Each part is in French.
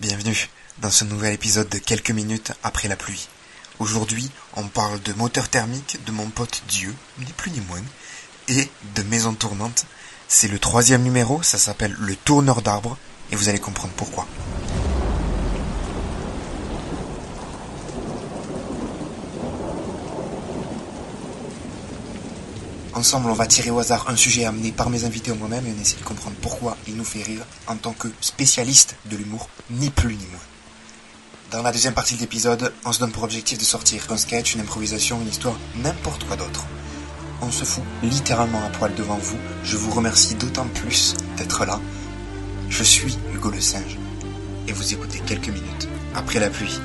Bienvenue dans ce nouvel épisode de quelques minutes après la pluie. Aujourd'hui, on parle de moteur thermique de mon pote Dieu, ni plus ni moins, et de maison tournante. C'est le troisième numéro, ça s'appelle Le Tourneur d'arbres, et vous allez comprendre pourquoi. Ensemble, on va tirer au hasard un sujet amené par mes invités ou moi-même et on essaie de comprendre pourquoi il nous fait rire en tant que spécialiste de l'humour, ni plus ni moins. Dans la deuxième partie de l'épisode, on se donne pour objectif de sortir un sketch, une improvisation, une histoire, n'importe quoi d'autre. On se fout littéralement à poil devant vous. Je vous remercie d'autant plus d'être là. Je suis Hugo le Singe et vous écoutez quelques minutes après la pluie.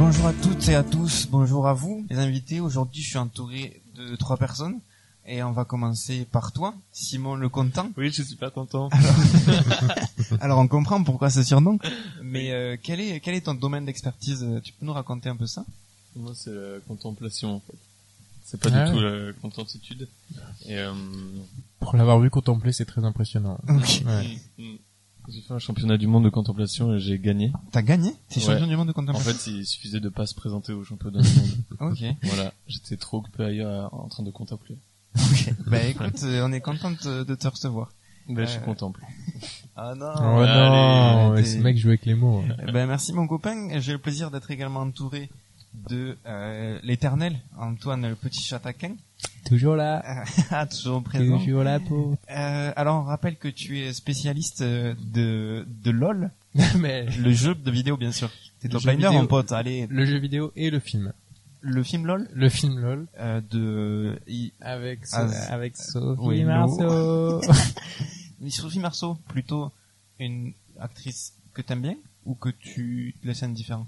Bonjour à toutes et à tous, bonjour à vous, les invités. Aujourd'hui, je suis entouré de trois personnes et on va commencer par toi, Simon le Content. Oui, je suis pas content. Alors, on comprend pourquoi ce surnom, mais euh, quel est quel est ton domaine d'expertise? Tu peux nous raconter un peu ça? Moi, c'est la contemplation en fait. C'est pas Ah du tout ouais. la contentitude. Et euh, Pour l'avoir vu contempler, c'est très impressionnant. Ouais. mm, mm. J'ai fait un championnat du monde de contemplation et j'ai gagné. T'as gagné T'es Ouais. champion du monde de En contemplation fait, il suffisait de pas se présenter au championnat du monde. Ok. voilà, j'étais trop occupé ailleurs en train de contempler. ok. Bah écoute, euh, on est content de, de te recevoir. Ben, je Euh, contemple. Ah non Oh non, Allez, ouais, t'es- ce mec joue avec les mots. hein. Eh Ben merci mon copain. J'ai le plaisir d'être également entouré de euh, l'éternel Antoine le petit chat taquin. Toujours là. Ah, toujours présent. Toujours là pour. Euh, alors on rappelle que tu es spécialiste euh, de de LOL, Mais le jeu de vidéo bien sûr. T'es Le top jeu liner vidéo. mon pote. Allez, le jeu vidéo et le film. le film LOL? Le film LOL. euh, de i- Avec, Ah, avec Sophie oui, Marceau. mais Sophie Marceau plutôt une actrice que t'aimes bien ou que tu laisses indifférent.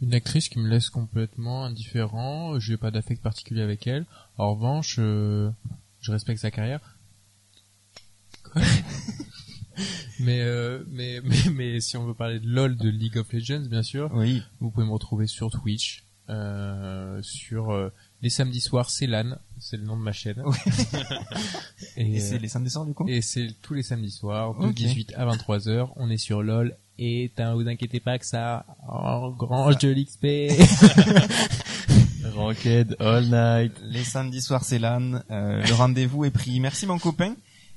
Une actrice qui me laisse complètement indifférent. Je n'ai pas d'affect particulier avec elle. En revanche, euh, je respecte sa carrière. Quoi mais, euh, mais, mais, mais si on veut parler de LOL, de League of Legends, bien sûr, Oui. vous pouvez me retrouver sur Twitch, euh, sur euh, les samedis soirs, c'est LAN, c'est le nom de ma chaîne. Oui. et Et c'est euh, les samedis soirs du coup? et c'est tous les samedis soirs, de Ok. 18 à 23 heures. On est sur LOL. Et vous inquiétez pas que ça engrange de l'XP. Ranked, all night. Les samedis soirs, c'est l'âne. Euh, le rendez-vous est pris. Merci mon copain.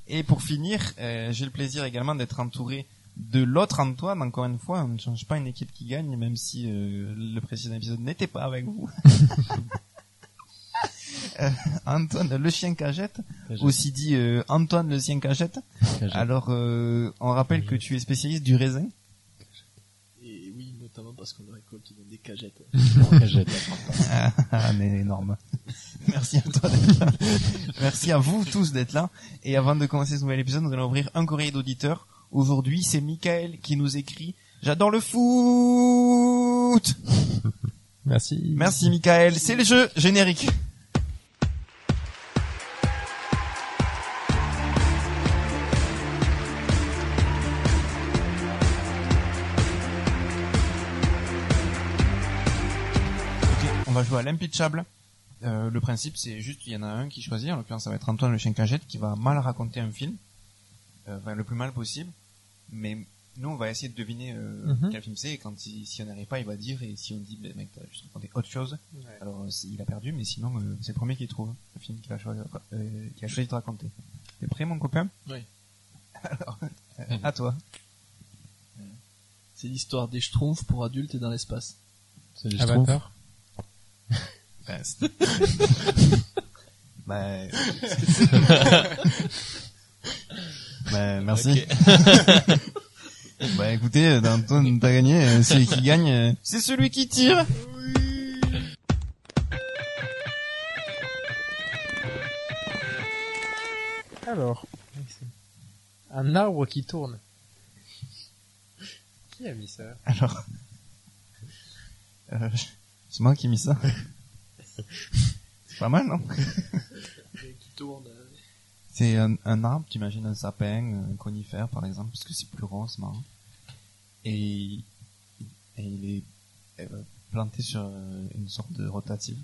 Et pour finir, euh, j'ai le plaisir également d'être entouré de l'autre Antoine. Encore une fois, on ne change pas une équipe qui gagne, même si euh, le précédent épisode n'était pas avec vous. Euh, Antoine, le chien cagette, aussi dit euh, Antoine le chien cagette. Cagette. Alors, euh, on rappelle que tu es spécialiste du raisin. Parce qu'on récolte dans des cagettes. Cagette. Ah, ah, mais énorme. Merci à toi d'être là. Merci à vous tous d'être là. Et avant de commencer ce nouvel épisode, nous allons ouvrir un courrier d'auditeur. Aujourd'hui, c'est Michael qui nous écrit J'adore le foot Merci. Merci Michael, c'est le jeu générique. Va jouer à l'impeachable. Euh, le principe, c'est juste qu'il y en a un qui choisit. En l'occurrence, ça va être Antoine le chien cagette qui va mal raconter un film, euh, enfin, le plus mal possible. Mais nous, on va essayer de deviner euh, Mhm. quel film c'est. Et quand il, si on n'arrive pas, il va dire. Et si on dit, ben, mec, t'as juste raconté autre chose. Alors, il a perdu, mais sinon, euh, c'est le premier qui trouve le film qu'il a choisi, euh, qu'il a choisi de raconter. T'es prêt, mon copain? Oui. Alors, euh, à toi. C'est l'histoire des schtroumpfs pour adultes et dans l'espace. C'est les. Avatar. Ben, ben, ben, merci. bah écoutez, euh, Antoine, t'as gagné. euh, Celui qui gagne, euh, c'est celui qui tire. Alors. Un arbre qui tourne. Qui a mis ça? Alors, euh, c'est moi qui ai mis ça. C'est pas mal, non? Qui tourne. euh, C'est un, un arbre, tu imagines un sapin, un conifère par exemple, parce que c'est plus rond, c'est marrant. Et, et il est euh, planté sur euh, une sorte de rotative.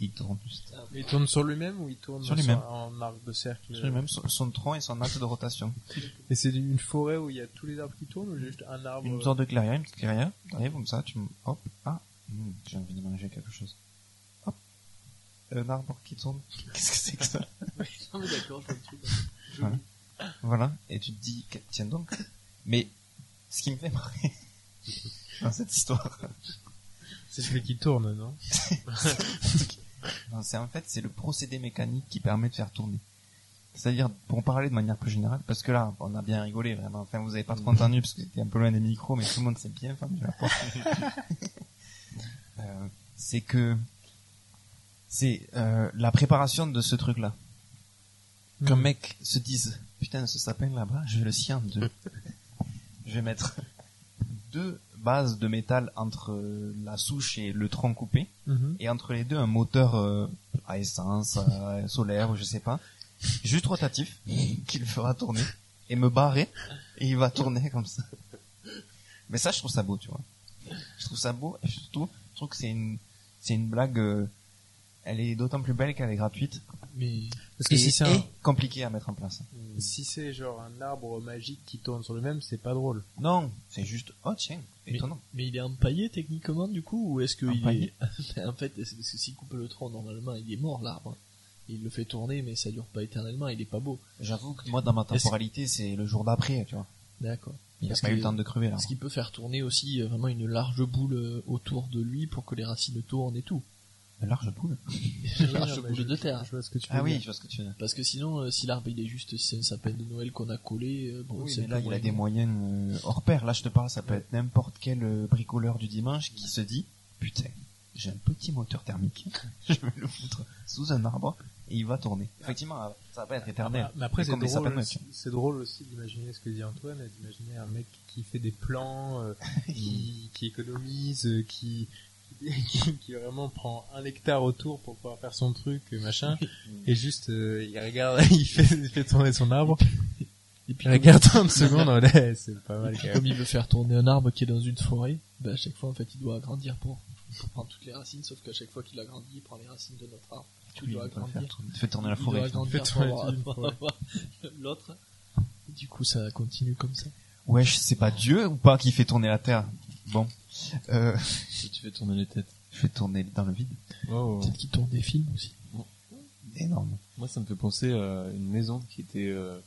Il tourne juste. Il tourne sur lui-même ou il tourne Sur lui-même. en arc de cercle? Sur lui-même, son, son tronc et son axe de rotation. Et c'est une forêt où il y a tous les arbres qui tournent ou juste un arbre Une sorte de clairière, une petite clairière. T'arrives comme ça, tu me... Hop, ah, hmm, j'ai envie de manger quelque chose. Hop, un arbre qui tourne. Qu'est-ce que c'est que ça? Non mais d'accord, je vois le truc. Voilà. Voilà, et tu te dis, tiens donc. Mais ce qui me fait marrer dans cette histoire, C'est celui qui tourne, non? C'est en fait c'est le procédé mécanique qui permet de faire tourner. C'est-à-dire, pour en parler de manière plus générale, parce que là, on a bien rigolé vraiment. Enfin, vous avez pas trop entendu parce que c'était un peu loin des micros, mais tout le monde s'est bien fendu la porte. Euh, c'est que c'est euh, la préparation de ce truc-là. Qu'un Mhm. mec se dise, putain, ce sapin là-bas, je vais le scier en deux. je vais mettre deux bases de métal entre euh, la souche et le tronc coupé, Mhm. et entre les deux un moteur euh, à essence, à solaire ou je sais pas, juste rotatif, qui le fera tourner, et me barrer, et il va tourner comme ça. Mais ça, je trouve ça beau, tu vois. Je trouve ça beau, et surtout, je trouve que c'est une, c'est une blague, euh, elle est d'autant plus belle qu'elle est gratuite, Mais parce que et, si c'est un- compliquée à mettre en place. si c'est genre un arbre magique qui tourne sur lui-même, c'est pas drôle. Non, c'est juste, oh tiens, étonnant. Mais il est empaillé techniquement du coup ou est-ce que il est en fait est-ce que s'il coupe le tronc normalement il est mort l'arbre. Il le fait tourner mais ça dure pas éternellement, il est pas beau. J'avoue que moi, dans ma temporalité, c'est le jour d'après, tu vois. D'accord. Il a Parce pas eu le temps de crever, là. Parce qu'il peut faire tourner aussi euh, vraiment une large boule euh, autour de lui pour que les racines tournent et tout. Un large boule. Une large boule je- de terre. Je vois ce que tu veux Ah oui, je vois ce que tu veux dire. Parce que sinon, euh, si l'arbre il est juste, si c'est un sapin de Noël qu'on a collé, euh, bon, Oui, c'est mais là, il a des bon. moyennes euh, hors pair. Là, je te parle, ça peut être n'importe quel euh, bricoleur du dimanche qui se dit, putain, j'ai un petit moteur thermique, je vais le foutre sous un arbre il va tourner. Effectivement, ça va pas être éternel. Ah, mais après, c'est drôle, aussi- c'est drôle aussi d'imaginer ce que dit Antoine, et d'imaginer un mec qui fait des plans, euh, qui, qui économise, euh, qui, qui, qui vraiment prend un hectare autour pour pouvoir faire son truc, euh, machin, et juste, euh, il regarde, il fait, il fait tourner son arbre, Et puis il regarde 30 secondes, ouais, c'est pas mal quand même. comme il veut faire tourner un arbre qui est dans une forêt, bah, à chaque fois en fait il doit agrandir pour, pour prendre toutes les racines, sauf qu'à chaque fois qu'il agrandit, il prend les racines de notre arbre. Tu dois agrandir. fait tourner la forêt. Fais tourner l'autre. Du coup ça continue comme ça. Wesh, c'est pas Dieu ou pas qui fait tourner la terre? Bon, euh, tu fais tourner les têtes. je vais tourner dans le vide. Wow. Peut-être qu'il tourne des films aussi. Énorme. Moi, ça me fait penser à une maison qui était euh,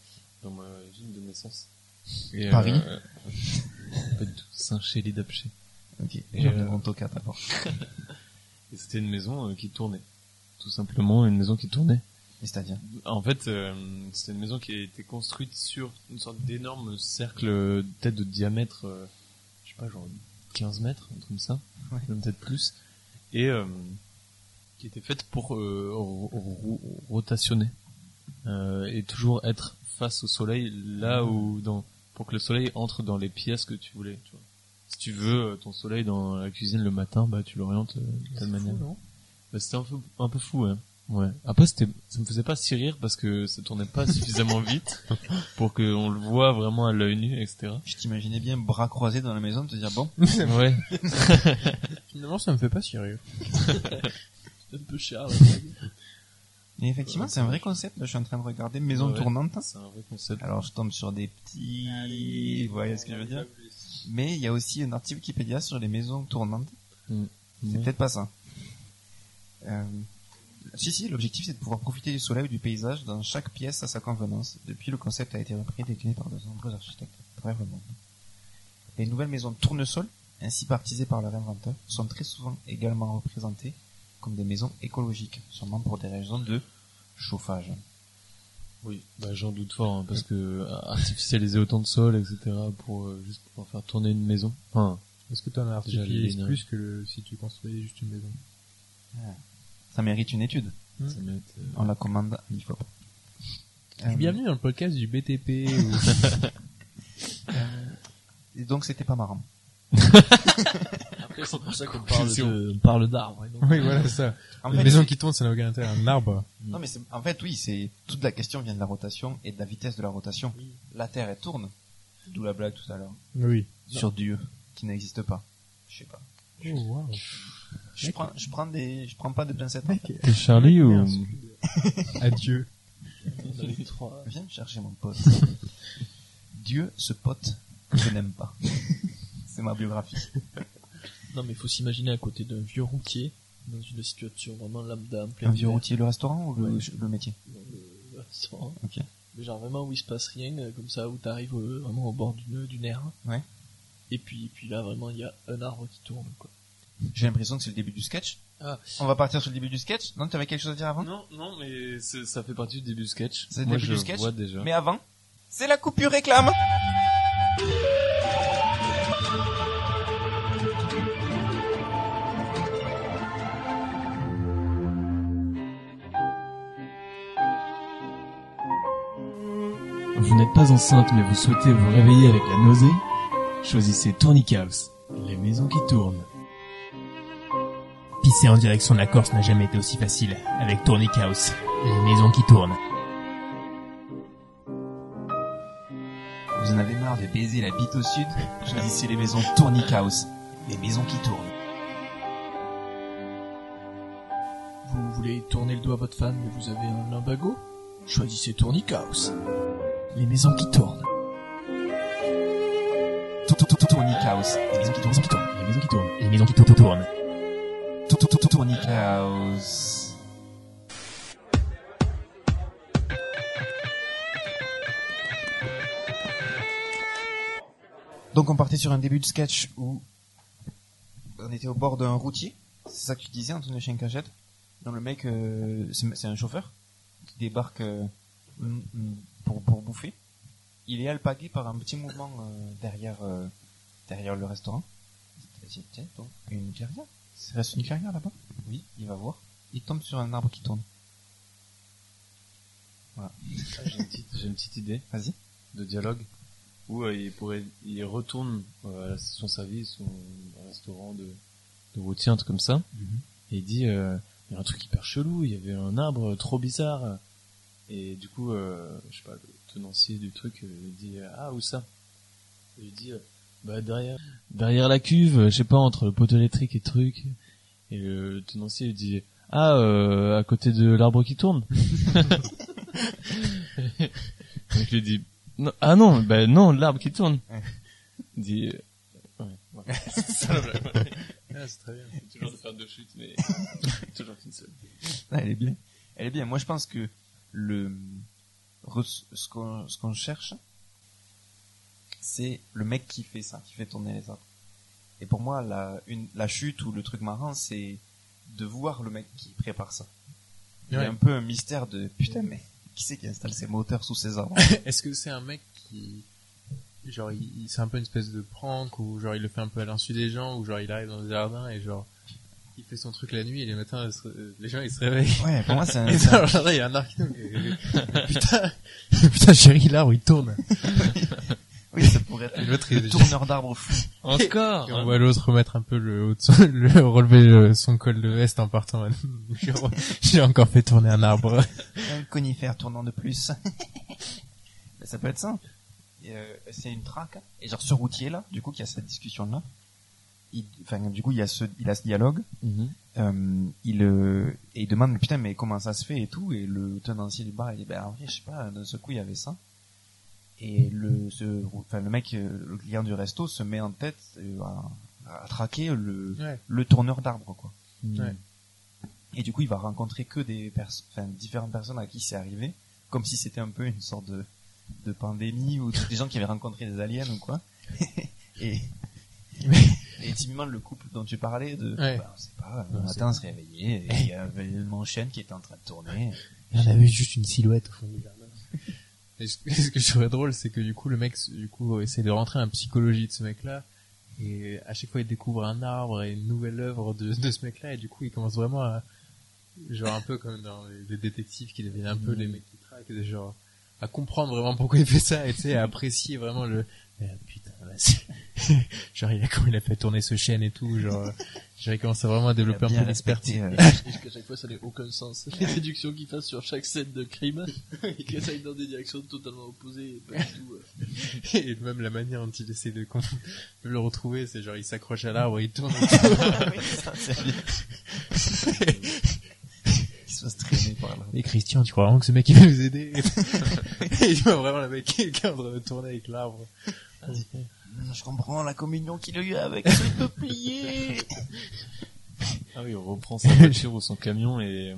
dans ma ville de naissance. Et, Paris euh, Pas du tout. Saint-Chély d'Apché. Ok, Et, j'ai euh, tocat d'abord. Et c'était une maison euh, qui tournait. Tout simplement, une maison qui tournait. Et c'est-à-dire En fait, euh, c'était une maison qui a été construite sur une sorte d'énorme cercle, peut-être de diamètre, euh, je sais pas, genre 15 mètres, un truc comme ça, Ouais. même peut-être plus, et euh, qui était faite pour euh, ro- ro- rotationner euh, et toujours être face au soleil, là où dans pour que le soleil entre dans les pièces que tu voulais. Tu vois. Si tu veux euh, ton soleil dans la cuisine le matin, bah tu l'orientes euh, de telle manière. Bah, c'était un peu, un peu fou, hein. Ouais. Après, c'était, ça me faisait pas si rire parce que ça tournait pas suffisamment vite pour qu'on le voit vraiment à l'œil nu, etc. Je t'imaginais bien bras croisés dans la maison, te dire bon, Ouais. Finalement, ça me fait pas si rire. C'est un peu cher blague. Et effectivement, c'est un vrai concept. Là, je suis en train de regarder Maison Ouais. tournante. C'est un vrai concept. Alors, je tombe sur des petits... Vous voyez ce que je veux dire? Mais il y a aussi un article Wikipédia sur les maisons tournantes. C'est Ouais. peut-être pas ça. Euh... Si, si, l'objectif c'est de pouvoir profiter du soleil ou du paysage dans chaque pièce à sa convenance. Depuis, le concept a été repris et décliné par de nombreux architectes à travers le monde. Les nouvelles maisons tournesol, ainsi baptisées par leur inventeur, sont très souvent également représentées comme des maisons écologiques, sûrement pour des raisons de chauffage. Oui. Bah, j'en doute fort, hein, parce que euh, artificialiser autant de sol, etc., pour euh, juste pouvoir faire tourner une maison. Enfin, Est-ce que t'en as Déjà, artificialisé les- plus que le- si tu construisais juste une maison? Ça mérite une étude. Hmm. ça mérite, euh, On la commande à l'IFOP. Euh, Bienvenue dans le podcast du BTP. ou- Et donc c'était pas marrant. C'est pour ça qu'on parle de, on parle d'arbres. Oui, voilà ça. En Une fait, maison qui tourne, ça n'a aucun intérêt. Un arbre. Non, mais en fait, oui, c'est, toute la question vient de la rotation et de la vitesse de la rotation. La Terre, elle tourne. D'où la blague tout à l'heure. Oui. Sur Dieu, qui n'existe pas. Je sais pas. Oh, wow. Je prends, je prends des, je prends pas de pincettes. T'es Charlie ou Adieu. Trois. Viens me chercher mon pote. Dieu, ce pote, je n'aime pas. c'est ma biographie. Non, mais il faut s'imaginer à côté d'un vieux routier, dans une situation vraiment lambda, en plein Un vieux hiver, routier, le restaurant ou le, Ouais. le métier? Dans le restaurant. Ok. Mais genre vraiment où il se passe rien, euh, comme ça, où t'arrives euh, vraiment au bord d'une, d'une aire. Ouais. Et puis, puis là, vraiment, il y a un arbre qui tourne, quoi. J'ai l'impression que c'est le début du sketch. Ah. On va partir sur le début du sketch. Non, tu avais quelque chose à dire avant? Non, non, mais ça fait partie du début du sketch. C'est le Moi, début je du sketch vois déjà. Mais avant, c'est la coupure réclame. Vous n'êtes pas enceinte mais vous souhaitez vous réveiller avec la nausée? Choisissez Tourniquet les maisons qui tournent. Pisser en direction de la Corse n'a jamais été aussi facile avec Tourniquet House, les maisons qui tournent. Vous en avez marre de baiser la bite au sud? Choisissez les maisons Tourniquet House. Les maisons qui tournent. Vous voulez tourner le doigt à votre femme, mais vous avez un lumbago? Choisissez Tourniquet Les maisons qui tournent. Tourniquet House. Les maisons qui tournent. Les maisons qui tournent. Les maisons qui tournent. tournent. Donc on partait sur un début de sketch où on était au bord d'un routier. C'est ça que tu disais, Chien Cagette. Donc le mec, euh, c'est un chauffeur qui débarque euh, pour, pour bouffer. Il est alpagué par un petit mouvement euh, derrière derrière le restaurant. Une clairière. C'est reste une clairière là-bas Oui, il va voir. Il tombe sur un arbre qui tourne. J'ai une, petite- j'ai une petite idée. Vas-y. de dialogue. Où euh, il pourrait, il retourne euh, à la station service un restaurant de, de routier, un truc comme ça, et il dit, euh, il y a un truc hyper chelou, il y avait un arbre trop bizarre, et du coup, euh, je sais pas, le tenancier du truc, euh, il dit, ah où ça? Et il dit, euh, bah derrière, derrière la cuve, euh, je sais pas, entre le poteau électrique et le truc, et le tenancier il dit, ah, euh, à côté de l'arbre qui tourne. Je lui dis, non, ah non, bah non, l'arbre qui tourne. Il dit, euh, ouais, ouais. c'est ça la blague. ouais. C'est très bien. Toujours de faire deux chutes, mais toujours qu'une seule. Ah, elle est bien. Elle est bien. Moi, je pense que le ce qu'on ce qu'on cherche, c'est le mec qui fait ça, qui fait tourner les arbres. Et pour moi, la une la chute ou le truc marrant, c'est de voir le mec qui prépare ça. Il y a un peu un mystère de putain, mais qui c'est qui installe ses moteurs sous ces arbres Est-ce que c'est un mec qui, genre, il, il- c'est un peu une espèce de prank ou genre il le fait un peu à l'insu des gens ou genre il arrive dans le jardin et genre il fait son truc la nuit et les matins se- euh, les gens ils se réveillent. Ouais, pour moi, c'est un, Et dans le jardin il y a un arc putain, putain chérie l'arbre il tourne. Oui, ça pourrait être l'autre le tourneur d'arbres fou. Encore Et on voit l'autre remettre un peu le haut de son, le, relever le- son col de veste en partant. J'ai re- J'ai encore fait tourner un arbre. Un conifère tournant de plus. Mais ça peut être ça. Et, euh, c'est une traque. Et genre ce routier là, du coup, qui a cette discussion là, il, enfin, du coup, il y a ce, il a ce dialogue. Mhm. Euh, il, euh, et il demande mais putain mais comment ça se fait et tout. Et le tenancier du bar il dit ben en vrai je sais pas. D'un seul coup il y avait ça. Et le, ce, enfin le mec, euh, le client du resto se met en tête euh, à, à traquer le, Ouais. le tourneur d'arbres quoi. Ouais. Et du coup, il va rencontrer que des pers- enfin, différentes personnes à qui c'est arrivé, comme si c'était un peu une sorte de, de pandémie ou des gens qui avaient rencontré des aliens ou quoi. et, et typiquement le couple dont tu parlais de, Ouais. bah, on sait pas, un Ouais, matin on se réveillait et il y avait mon chien qui était en train de tourner. On a vu juste une silhouette au fond du jardin. Et ce, ce que je trouvais drôle, c'est que du coup, le mec, du coup, essaie de rentrer dans la psychologie de ce mec-là. Et à chaque fois, il découvre un arbre et une nouvelle œuvre de, de ce mec-là. Et du coup, il commence vraiment à, genre un peu comme dans les, les détectives qui deviennent un peu les mecs qui traquent, genre, à comprendre vraiment pourquoi il fait ça et tu sais, à apprécier vraiment le, mais putain, là, c'est- genre il a comment il a fait tourner ce chêne et tout, genre j'ai commencé vraiment à développer un bien peu l'expertise. respecté, euh, Et qu'à chaque fois, ça n'a aucun sens. Les déductions qu'il fasse sur chaque scène de crime, qui aillent dans des directions totalement opposées et pas du tout. euh. Et même la manière dont il essaie de, le retrouver, c'est genre il s'accroche à l'arbre et il tourne. oui, ça, c'est bien. Il se fasse traîner par là. Et Christian, tu crois vraiment que ce mec il va nous aider? Et il voit vraiment le mec qui est en train de tourner avec l'arbre. Je comprends la communion qu'il a eu avec ce peuplier. Ah oui, on reprend sa voiture ou son camion et, euh,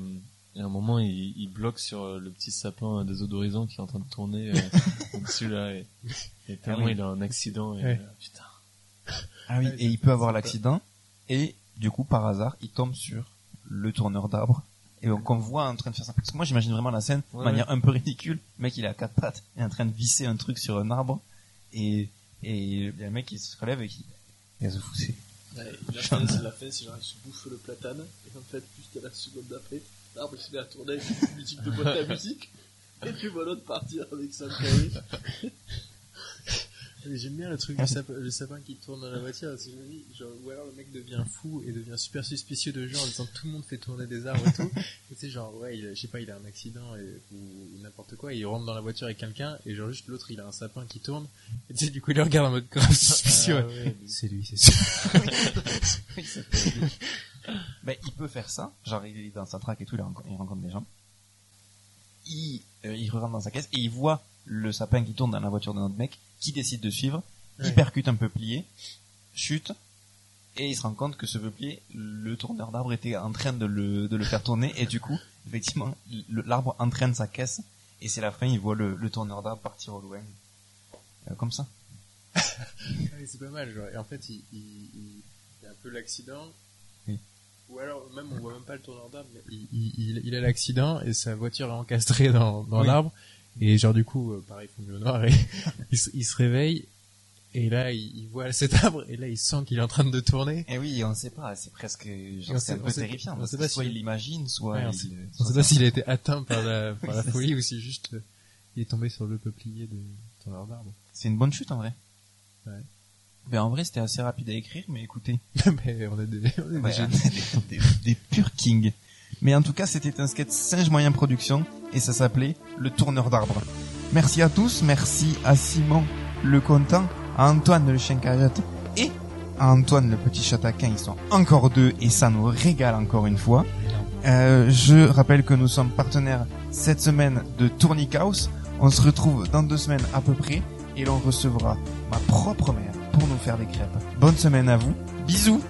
et à un moment il, il bloque sur euh, le petit sapin désodorisant qui est en train de tourner euh, au-dessus là et, et tellement Ah oui. il a un accident et Ouais. euh, putain. Ah oui, et il peut avoir l'accident, et du coup, par hasard, il tombe sur le tourneur d'arbres. Et donc, on voit en train de faire ça. Parce que moi, j'imagine vraiment la scène de Ouais, manière un peu ridicule. Le mec, il est à quatre pattes, et en train de visser un truc sur un arbre. Et, et il y a le mec qui se relève et qui, il se fout, c'est- Ouais, la fin, c'est la fin, c'est genre, il se bouffe le platane, et en fait, juste à la seconde d'après, l'arbre il se met à tourner avec une musique de boîte à musique, et tu vois l'autre partir avec sa carré. J'aime bien le truc du sapin, le sapin qui tourne dans la voiture. parce que je me dis, genre, ou alors le mec devient fou et devient super suspicieux de gens en disant tout le monde fait tourner des arbres et tout. Et tu sais, genre, ouais, il, je sais pas, il a un accident et, ou, ou n'importe quoi. Et il rentre dans la voiture avec quelqu'un et genre juste l'autre, il a un sapin qui tourne. Et tu sais, du coup, il le regarde en mode grave suspicieux. Ah ouais, c'est lui, c'est sûr. Oui, ben, il peut faire ça. Genre, il est dans sa traque et tout, il rencontre, il rencontre des gens. Il, euh, il rentre dans sa caisse et il voit le sapin qui tourne dans la voiture d'un autre mec qui décide de suivre. Il Ouais. percute un peuplier, chute, et il se rend compte que ce peuplier, le tourneur d'arbre était en train de le, de le faire tourner et du coup, effectivement, l'arbre entraîne sa caisse et c'est la fin, il voit le, le tourneur d'arbre partir au loin. Euh, comme ça. C'est pas mal, genre. Et en fait, il, il, il, il a un peu l'accident. Oui. Ou alors, même, on voit même pas le tourneur d'arbre, mais il, il, il, il a l'accident et sa voiture est encastrée dans, dans Oui. l'arbre. Et genre, du coup, euh, pareil, il au noir et il, se- il se réveille. Et là, il, il voit cet arbre et là, il sent qu'il est en train de tourner. Et oui, on sait pas, c'est presque, c'est un peu terrifiant. on sait pas soit si- il l'imagine, soit Ouais, on il, sait- On sait pas s'il a été atteint par la, par la folie ou si juste euh, il est tombé sur le peuplier de tourneur d'arbre. C'est une bonne chute en vrai. Ouais. Ben en vrai c'était assez rapide à écrire, mais écoutez, mais on a des, on a des des, des, des purs kings. Mais en tout cas c'était un sketch Singe Moyen Production et ça s'appelait Le Tourneur d'Arbre. Merci à tous, merci à Simon le Content, à Antoine le chien caillette et à Antoine le petit chat taquin. Ils sont encore deux et ça nous régale encore une fois. Euh, je rappelle que nous sommes partenaires cette semaine de Tourniquehouse. On se retrouve dans deux semaines à peu près et l'on recevra ma propre mère pour nous faire des crêpes. Bonne semaine à vous. Bisous